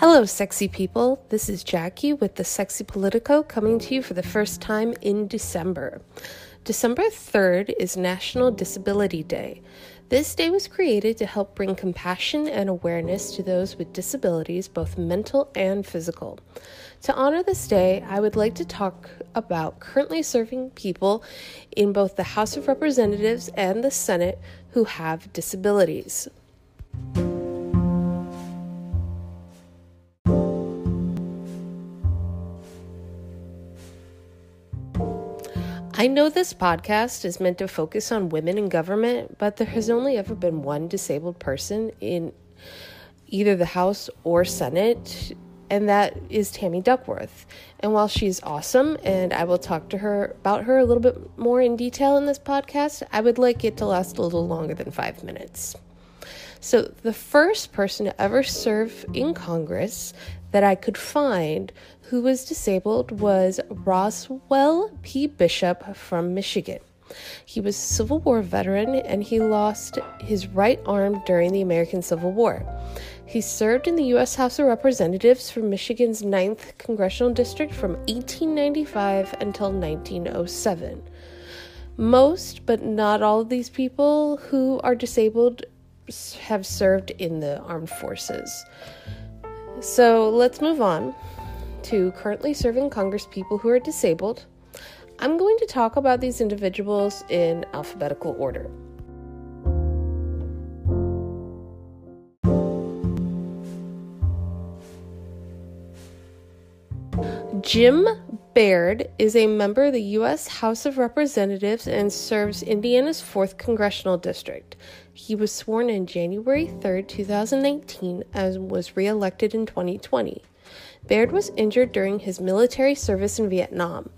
Hello, sexy people. This is Jackie with the Sexy Politico coming to you for the first time in December. December 3rd is National Disability Day. This day was created to help bring compassion and awareness to those with disabilities, both mental and physical. To honor this day, I would like to talk about currently serving people in both the House of Representatives and the Senate who have disabilities. I know this podcast is meant to focus on women in government, but there has only ever been one disabled person in either the House or Senate, and that is Tammy Duckworth. And while she's awesome, and I will talk to her about her a little bit more in detail in this podcast, I would like it to last a little longer than five minutes. So, the first person to ever serve in Congress that I could find who was disabled was Roswell P. Bishop from Michigan. He was a Civil War veteran and he lost his right arm during the American Civil War. He served in the U.S. House of Representatives for Michigan's 9th Congressional District from 1895 until 1907. Most, but not all of these people who are disabled have served in the armed forces. So let's move on to currently serving Congress people who are disabled. I'm going to talk about these individuals in alphabetical order. Jim Baird is a member of the U.S. House of Representatives and serves Indiana's 4th Congressional District. He was sworn in January 3, 2019, and was re elected in 2020. Baird was injured during his military service in Vietnam.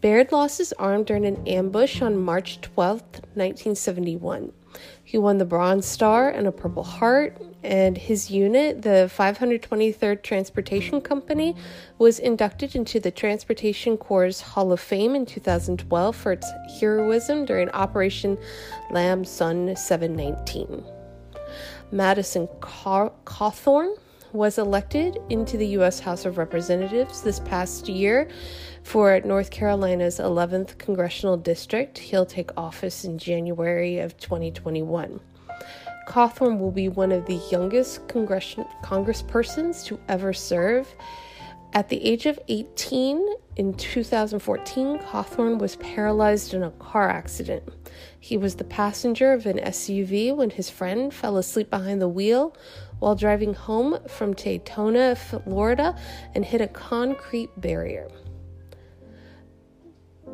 Baird lost his arm during an ambush on March 12, 1971. He won the Bronze Star and a Purple Heart, and his unit, the 523rd Transportation Company, was inducted into the Transportation Corps Hall of Fame in 2012 for its heroism during Operation Lam Son 719. Madison Cawthorn was elected into the U.S. House of Representatives this past year for North Carolina's 11th Congressional District. He'll take office in January of 2021. Cawthorn will be one of the youngest congression- congresspersons to ever serve. At the age of 18 in 2014, Cawthorn was paralyzed in a car accident. He was the passenger of an SUV when his friend fell asleep behind the wheel while driving home from Daytona, Florida, and hit a concrete barrier.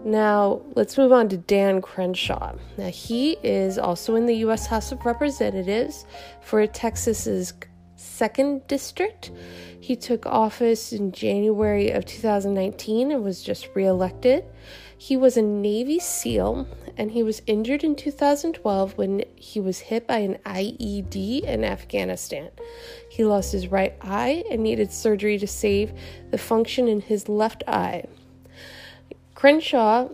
Now, let's move on to Dan Crenshaw. Now, he is also in the U.S. House of Representatives for Texas's second district. He took office in January of 2019 and was just reelected. He was a Navy SEAL and he was injured in 2012 when he was hit by an IED in Afghanistan. He lost his right eye and needed surgery to save the function in his left eye. Crenshaw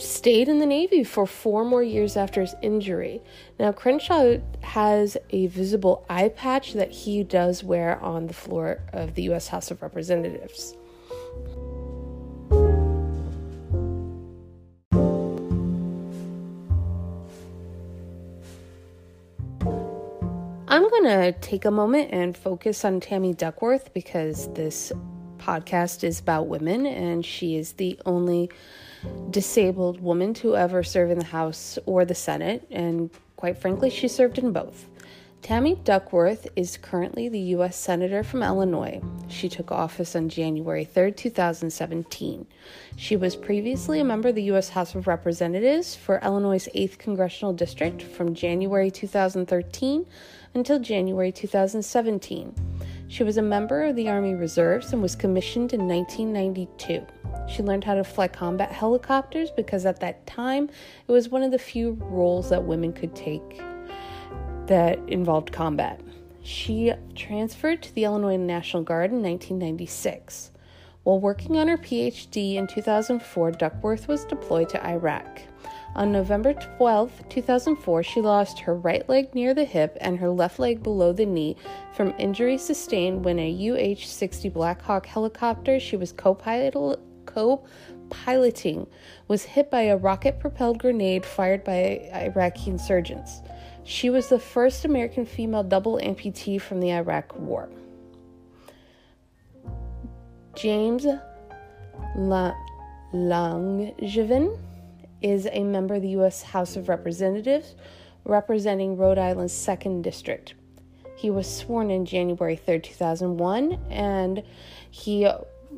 stayed in the Navy for four more years after his injury. Now, Crenshaw has a visible eye patch that he does wear on the floor of the U.S. House of Representatives. I'm going to take a moment and focus on Tammy Duckworth because this podcast is about women and she is the only disabled woman to ever serve in the House or the Senate, and quite frankly, she served in both. Tammy Duckworth is currently the U.S. Senator from Illinois. She took office on January 3, 2017. She was previously a member of the U.S. House of Representatives for Illinois' 8th Congressional District from January 2013 until January 2017. She was a member of the Army Reserves and was commissioned in 1992. She learned how to fly combat helicopters because at that time it was one of the few roles that women could take that involved combat. She transferred to the Illinois National Guard in 1996. While working on her PhD in 2004, Duckworth was deployed to Iraq. On November 12, 2004, she lost her right leg near the hip and her left leg below the knee from injuries sustained when a UH 60 Black Hawk helicopter she was co piloting was hit by a rocket propelled grenade fired by Iraqi insurgents. She was the first American female double amputee from the Iraq War. James La- Langevin is a member of the U.S. House of Representatives representing Rhode Island's 2nd District. He was sworn in January 3, 2001, and he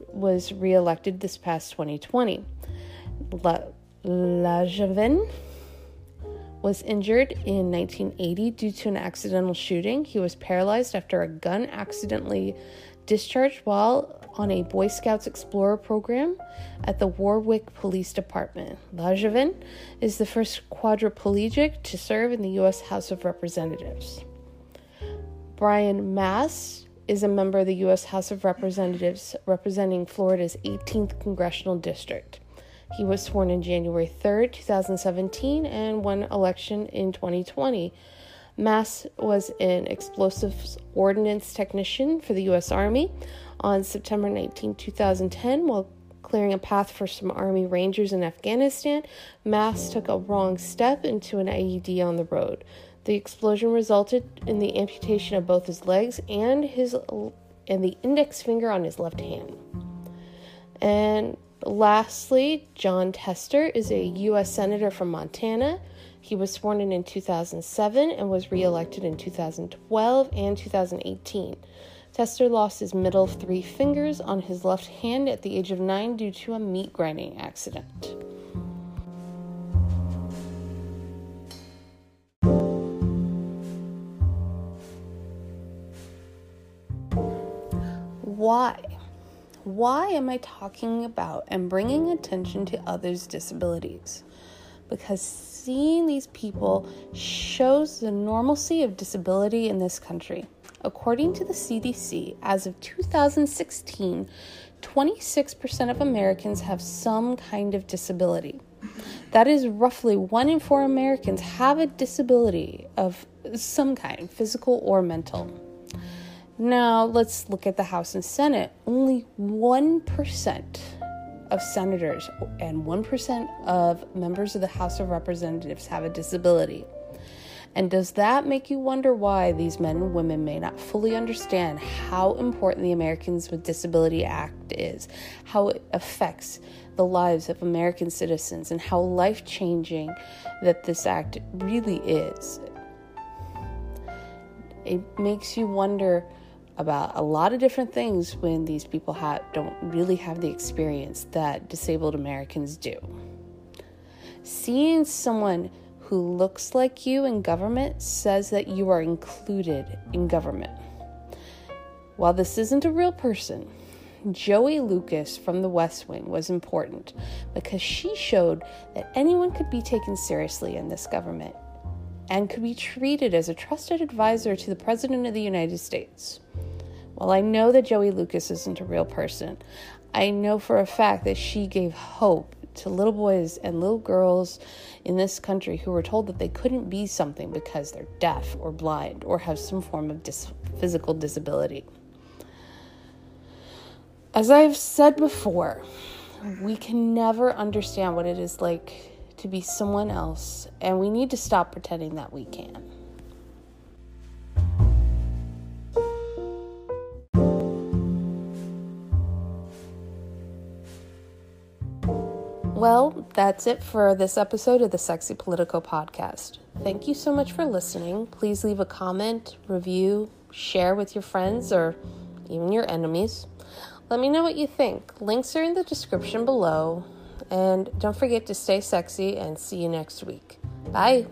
was reelected this past 2020. La- Langevin was injured in 1980 due to an accidental shooting. He was paralyzed after a gun accidentally discharged while on a Boy Scouts Explorer program at the Warwick Police Department. Langevin is the first quadriplegic to serve in the U.S. House of Representatives. Brian Mast is a member of the U.S. House of Representatives representing Florida's 18th Congressional District. He was sworn in January 3, 2017, and won election in 2020. Mast was an explosives ordnance technician for the U.S. Army on September 19, 2010, while clearing a path for some Army Rangers in Afghanistan, Mast took a wrong step into an IED on the road. The explosion resulted in the amputation of both his legs and his and the index finger on his left hand. And lastly, Jon Tester is a U.S. Senator from Montana. He was sworn in in 2007 and was reelected in 2012 and 2018. Tester lost his middle three fingers on his left hand at the age of nine due to a meat grinding accident. Why? Why am I talking about and bringing attention to others' disabilities? Because seeing these people shows the normalcy of disability in this country. According to the CDC, as of 2016, 26% of Americans have some kind of disability. That is roughly one in four Americans have a disability of some kind, physical or mental. Now, let's look at the House and Senate. Only 1% of senators and 1% of members of the House of Representatives have a disability. And does that make you wonder why these men and women may not fully understand how important the Americans with Disability Act is, how it affects the lives of American citizens, and how life changing that this act really is? It makes you wonder about a lot of different things when these people ha- don't really have the experience that disabled Americans do. Seeing someone who looks like you in government says that you are included in government. While this isn't a real person, Joey Lucas from The West Wing was important because she showed that anyone could be taken seriously in this government and could be treated as a trusted advisor to the President of the United States. While I know that Joey Lucas isn't a real person, I know for a fact that she gave hope to little boys and little girls in this country who were told that they couldn't be something because they're deaf or blind or have some form of dis- physical disability. As I've said before, we can never understand what it is like to be someone else, and we need to stop pretending that we can. That's it for this episode of the Sexy Politico podcast. Thank you so much for listening. Please leave a comment, review, share with your friends or even your enemies. Let me know what you think. Links are in the description below. And don't forget to stay sexy and see you next week. Bye.